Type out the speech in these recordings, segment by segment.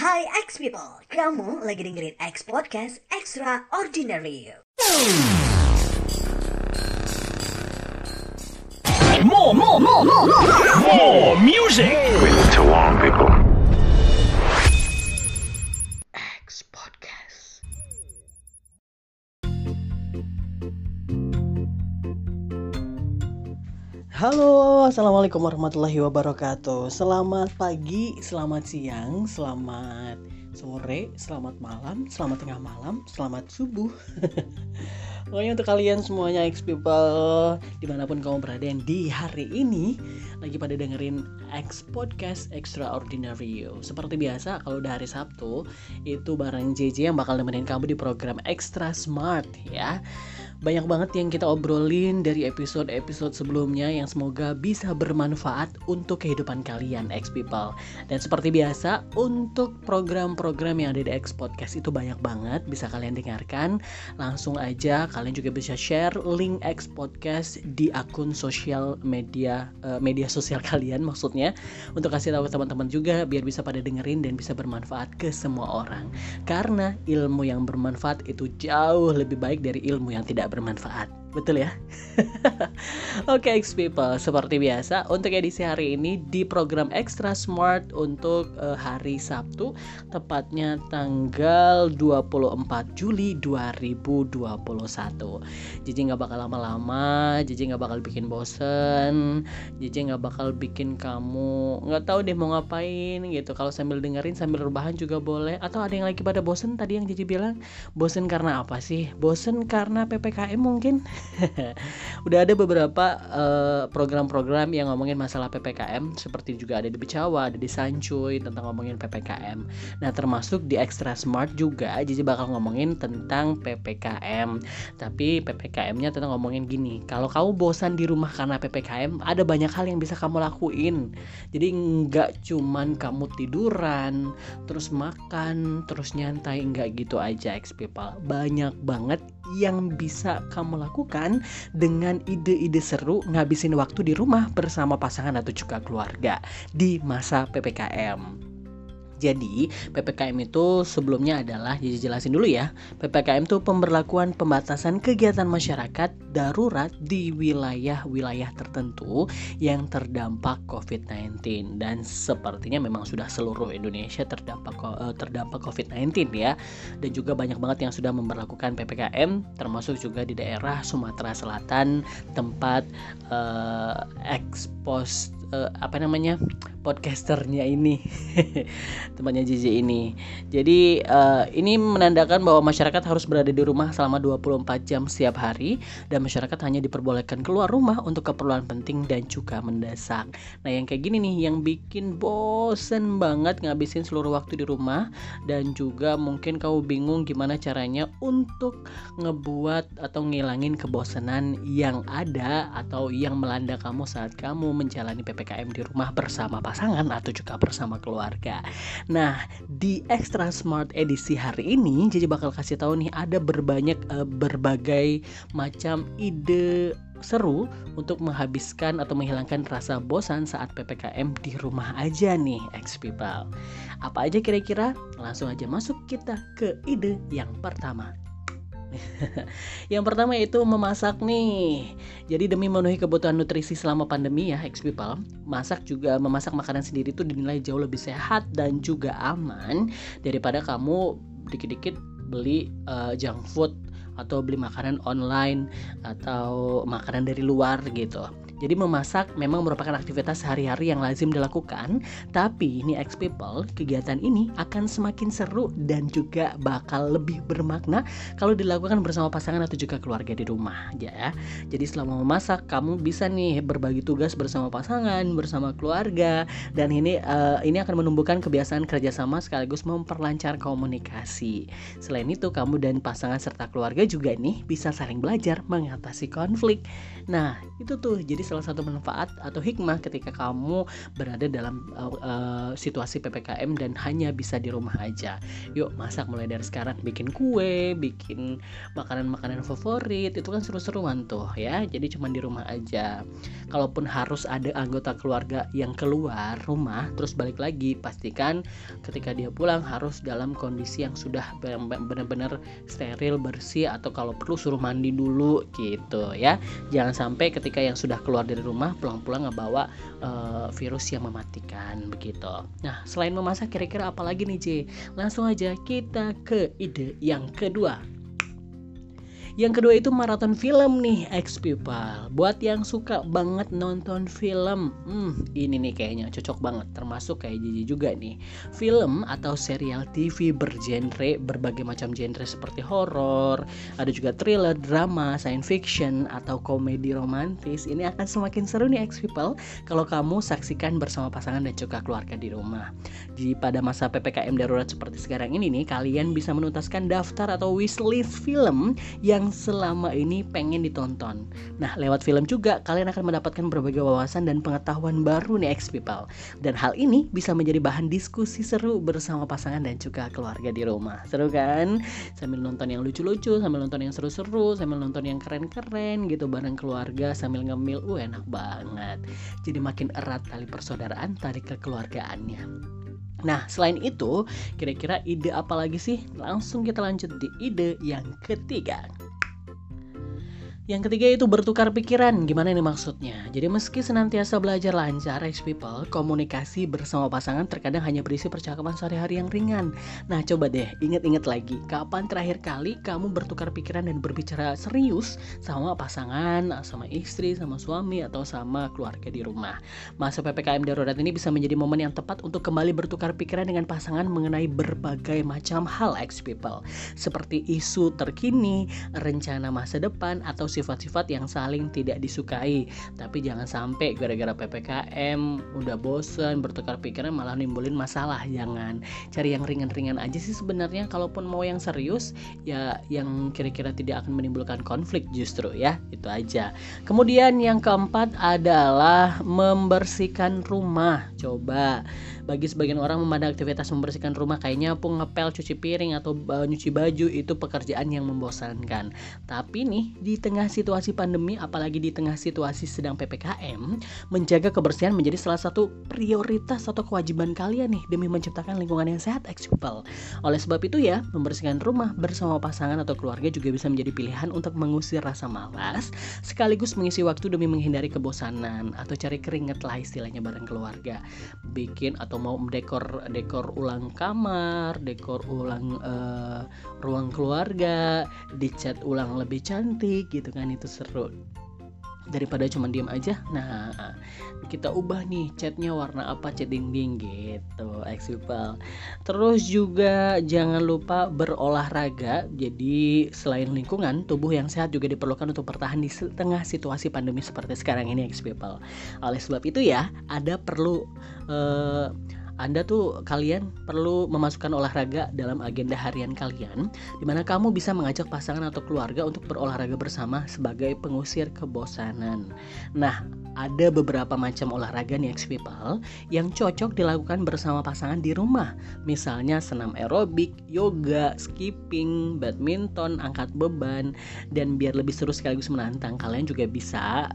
Hai X people, kamu lagi dengerin X Podcast Extraordinary. More, more, more, more, more, more music. We need to warn people. Halo, assalamualaikum warahmatullahi wabarakatuh. Selamat pagi, selamat siang, selamat sore, selamat malam, selamat tengah malam, selamat subuh. Pokoknya untuk kalian semuanya X people di mana pun kamu berada yang di hari ini lagi pada dengerin X Podcast Extraordinary. Seperti biasa kalau udah hari Sabtu itu bareng JJ yang bakal nemenin kamu di program Extra Smart ya banyak banget yang kita obrolin dari episode-episode sebelumnya yang semoga bisa bermanfaat untuk kehidupan kalian X people. Dan seperti biasa untuk program-program yang ada di X Podcast itu banyak banget bisa kalian dengarkan. Langsung aja kalian juga bisa share link X Podcast di akun sosial media uh, media sosial kalian maksudnya untuk kasih tahu teman-teman juga biar bisa pada dengerin dan bisa bermanfaat ke semua orang. Karena ilmu yang bermanfaat itu jauh lebih baik dari ilmu yang tidak bermanfaat. Betul ya? Oke, okay, X people, seperti biasa untuk edisi hari ini di program Extra Smart untuk uh, hari Sabtu, tepatnya tanggal 24 Juli 2021. Jadi nggak bakal lama-lama, jadi nggak bakal bikin bosen, jadi nggak bakal bikin kamu nggak tahu deh mau ngapain gitu. Kalau sambil dengerin sambil rebahan juga boleh. Atau ada yang lagi pada bosen tadi yang Cici bilang, bosen karena apa sih? Bosen karena ppkm mungkin. udah ada beberapa program-program uh, yang ngomongin masalah PPKM seperti juga ada di Becawa, ada di Sancuy tentang ngomongin PPKM. Nah, termasuk di Extra Smart juga jadi bakal ngomongin tentang PPKM. Tapi PPKM-nya tentang ngomongin gini, kalau kamu bosan di rumah karena PPKM, ada banyak hal yang bisa kamu lakuin. Jadi nggak cuman kamu tiduran, terus makan, terus nyantai, nggak gitu aja, ex people. Banyak banget yang bisa kamu lakukan dengan ide-ide seru ngabisin waktu di rumah bersama pasangan atau juga keluarga di masa PPKM. Jadi PPKM itu sebelumnya adalah jadi jelasin dulu ya. PPKM itu pemberlakuan pembatasan kegiatan masyarakat darurat di wilayah-wilayah tertentu yang terdampak COVID-19 dan sepertinya memang sudah seluruh Indonesia terdampak terdampak COVID-19 ya. Dan juga banyak banget yang sudah memperlakukan PPKM termasuk juga di daerah Sumatera Selatan tempat uh, ekspos uh, apa namanya podcasternya ini. Temannya JJ ini. Jadi uh, ini menandakan bahwa masyarakat harus berada di rumah selama 24 jam setiap hari dan masyarakat hanya diperbolehkan keluar rumah untuk keperluan penting dan juga mendesak. Nah yang kayak gini nih yang bikin bosen banget ngabisin seluruh waktu di rumah dan juga mungkin kau bingung gimana caranya untuk ngebuat atau ngilangin kebosanan yang ada atau yang melanda kamu saat kamu menjalani PPKM di rumah bersama pasangan atau juga bersama keluarga. Nah, di Extra Smart edisi hari ini jadi bakal kasih tahu nih ada berbanyak uh, berbagai macam ide seru untuk menghabiskan atau menghilangkan rasa bosan saat PPKM di rumah aja nih ex people. Apa aja kira-kira? Langsung aja masuk kita ke ide yang pertama. Yang pertama itu memasak nih. Jadi demi memenuhi kebutuhan nutrisi selama pandemi ya, ex people, masak juga memasak makanan sendiri itu dinilai jauh lebih sehat dan juga aman daripada kamu dikit-dikit beli uh, junk food atau beli makanan online atau makanan dari luar gitu. Jadi memasak memang merupakan aktivitas sehari-hari yang lazim dilakukan, tapi ini ex people, kegiatan ini akan semakin seru dan juga bakal lebih bermakna kalau dilakukan bersama pasangan atau juga keluarga di rumah ya. Jadi selama memasak kamu bisa nih berbagi tugas bersama pasangan, bersama keluarga dan ini uh, ini akan menumbuhkan kebiasaan kerjasama sekaligus memperlancar komunikasi. Selain itu kamu dan pasangan serta keluarga juga nih bisa saling belajar mengatasi konflik. Nah, itu tuh jadi salah satu manfaat atau hikmah ketika kamu berada dalam uh, uh, situasi ppkm dan hanya bisa di rumah aja. Yuk masak mulai dari sekarang. Bikin kue bikin makanan-makanan favorit. Itu kan seru-seruan tuh ya. Jadi cuma di rumah aja. Kalaupun harus ada anggota keluarga yang keluar rumah terus balik lagi pastikan ketika dia pulang harus dalam kondisi yang sudah benar-benar steril bersih atau kalau perlu suruh mandi dulu gitu ya. Jangan sampai ketika yang sudah keluar dari rumah pulang-pulang ngebawa uh, virus yang mematikan begitu. Nah selain memasak kira-kira apa lagi nih C langsung aja kita ke ide yang kedua yang kedua itu maraton film nih, ex people. Buat yang suka banget nonton film, hmm, ini nih kayaknya cocok banget, termasuk kayak Jiji juga nih. Film atau serial TV bergenre berbagai macam genre seperti horor, ada juga thriller, drama, science fiction atau komedi romantis. Ini akan semakin seru nih ex people kalau kamu saksikan bersama pasangan dan juga keluarga di rumah. Di pada masa PPKM darurat seperti sekarang ini nih, kalian bisa menuntaskan daftar atau wishlist film yang selama ini pengen ditonton. Nah, lewat film juga kalian akan mendapatkan berbagai wawasan dan pengetahuan baru nih ex people. Dan hal ini bisa menjadi bahan diskusi seru bersama pasangan dan juga keluarga di rumah. Seru kan? Sambil nonton yang lucu-lucu, sambil nonton yang seru-seru, sambil nonton yang keren-keren gitu bareng keluarga sambil ngemil. Uh, enak banget. Jadi makin erat tali persaudaraan, tali kekeluargaannya. Nah, selain itu, kira-kira ide apa lagi sih? Langsung kita lanjut di ide yang ketiga. Yang ketiga itu bertukar pikiran. Gimana ini maksudnya? Jadi meski senantiasa belajar lancar, ex people, komunikasi bersama pasangan terkadang hanya berisi percakapan sehari-hari yang ringan. Nah, coba deh ingat-ingat lagi, kapan terakhir kali kamu bertukar pikiran dan berbicara serius sama pasangan, sama istri, sama suami atau sama keluarga di rumah. Masa PPKM darurat ini bisa menjadi momen yang tepat untuk kembali bertukar pikiran dengan pasangan mengenai berbagai macam hal ex people, seperti isu terkini, rencana masa depan atau sifat-sifat yang saling tidak disukai. Tapi jangan sampai gara-gara PPKM udah bosen bertukar pikiran malah nimbulin masalah. Jangan. Cari yang ringan-ringan aja sih sebenarnya. Kalaupun mau yang serius ya yang kira-kira tidak akan menimbulkan konflik justru ya. Itu aja. Kemudian yang keempat adalah membersihkan rumah. Coba. Bagi sebagian orang memandang aktivitas membersihkan rumah kayak nyapu, ngepel, cuci piring atau uh, nyuci baju itu pekerjaan yang membosankan. Tapi nih di tengah situasi pandemi apalagi di tengah situasi sedang PPKM, menjaga kebersihan menjadi salah satu prioritas atau kewajiban kalian nih demi menciptakan lingkungan yang sehat ekspal. Oleh sebab itu ya, membersihkan rumah bersama pasangan atau keluarga juga bisa menjadi pilihan untuk mengusir rasa malas sekaligus mengisi waktu demi menghindari kebosanan atau cari keringet lah istilahnya bareng keluarga. Bikin atau mau dekor dekor ulang kamar, dekor ulang uh, ruang keluarga, dicat ulang lebih cantik gitu kan itu seru. Daripada cuma diem aja nah kita ubah nih catnya warna apa cat dinding gitu ex-people terus juga jangan lupa berolahraga jadi selain lingkungan tubuh yang sehat juga diperlukan untuk bertahan di tengah situasi pandemi seperti sekarang ini ex-people oleh sebab itu ya ada perlu uh, anda tuh kalian perlu memasukkan olahraga dalam agenda harian kalian di mana kamu bisa mengajak pasangan atau keluarga untuk berolahraga bersama sebagai pengusir kebosanan. Nah, ada beberapa macam olahraga nih ex people yang cocok dilakukan bersama pasangan di rumah. Misalnya senam aerobik, yoga, skipping, badminton, angkat beban dan biar lebih seru sekaligus menantang kalian juga bisa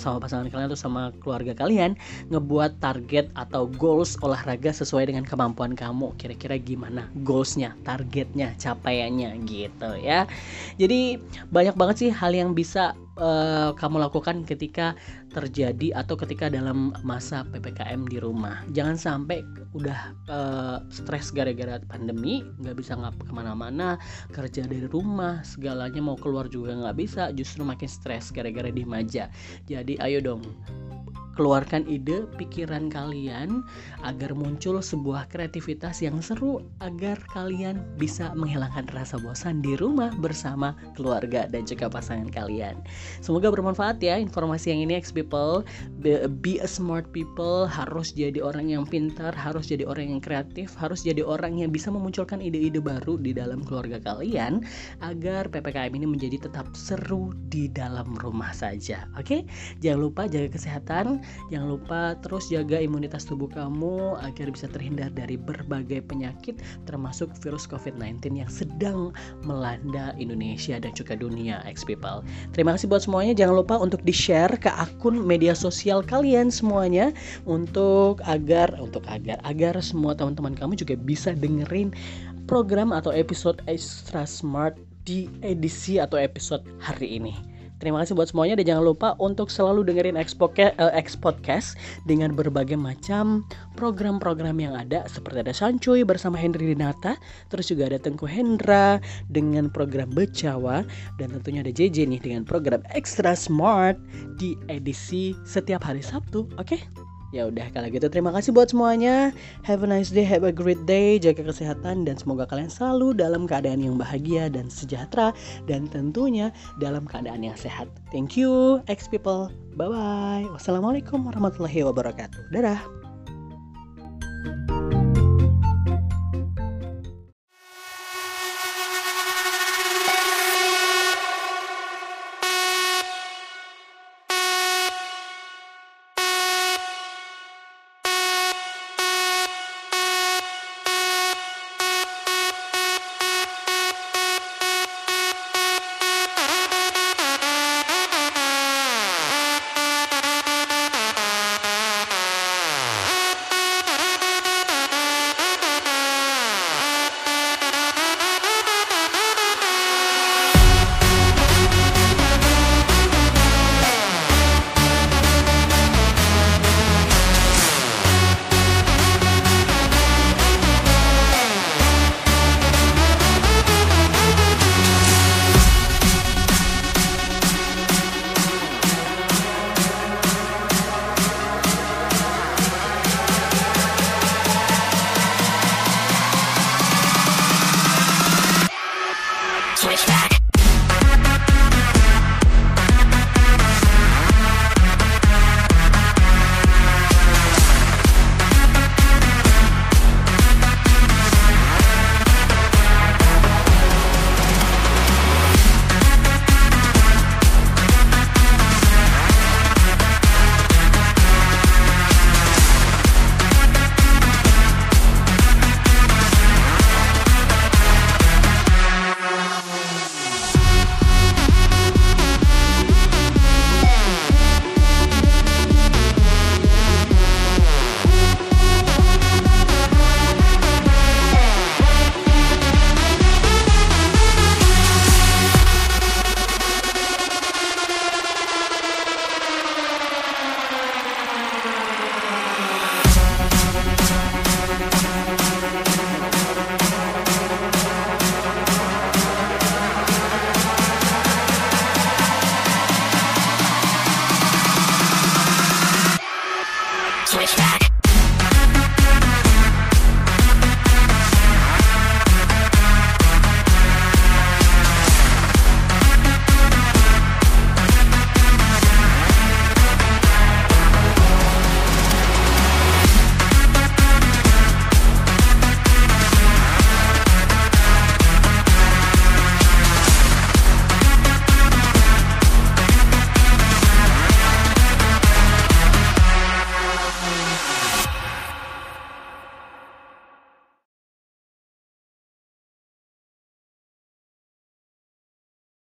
sama pasangan kalian atau sama keluarga kalian ngebuat target atau goals olahraga olahraga sesuai dengan kemampuan kamu. Kira-kira gimana goalsnya targetnya capaiannya gitu ya. Jadi banyak banget sih hal yang bisa uh, kamu lakukan ketika terjadi atau ketika dalam masa ppkm di rumah. Jangan sampai udah uh, stres gara-gara pandemi nggak bisa ngap ke mana-mana kerja dari rumah segalanya mau keluar juga nggak bisa justru makin stres gara-gara di maja. Jadi ayo dong keluarkan ide pikiran kalian agar muncul sebuah kreativitas yang seru agar kalian bisa menghilangkan rasa bosan di rumah bersama keluarga dan juga pasangan kalian. Semoga bermanfaat ya informasi yang ini X people. Be, be a smart people harus jadi orang yang pintar, harus jadi orang yang kreatif, harus jadi orang yang bisa memunculkan ide-ide baru di dalam keluarga kalian agar PPKM ini menjadi tetap seru di dalam rumah saja. Oke? Jangan lupa jaga kesehatan, Jangan lupa terus jaga imunitas tubuh kamu agar bisa terhindar dari berbagai penyakit termasuk virus COVID-19 yang sedang melanda Indonesia dan juga dunia X people. Terima kasih buat semuanya. Jangan lupa untuk di-share ke akun media sosial kalian semuanya untuk agar untuk agar agar semua teman-teman kamu juga bisa dengerin program atau episode Extra Smart di edisi atau episode hari ini. Terima kasih buat semuanya dan jangan lupa untuk selalu dengerin X eh, Podcast dengan berbagai macam program-program yang ada seperti ada Sancuy bersama Henry Dinata, terus juga ada Tengku Hendra dengan program Becawa dan tentunya ada JJ nih dengan program Extra Smart di edisi setiap hari Sabtu, oke? Okay? Ya udah kalau gitu terima kasih buat semuanya. Have a nice day, have a great day. Jaga kesehatan dan semoga kalian selalu dalam keadaan yang bahagia dan sejahtera dan tentunya dalam keadaan yang sehat. Thank you, X people. Bye bye. Wassalamualaikum warahmatullahi wabarakatuh. Dadah.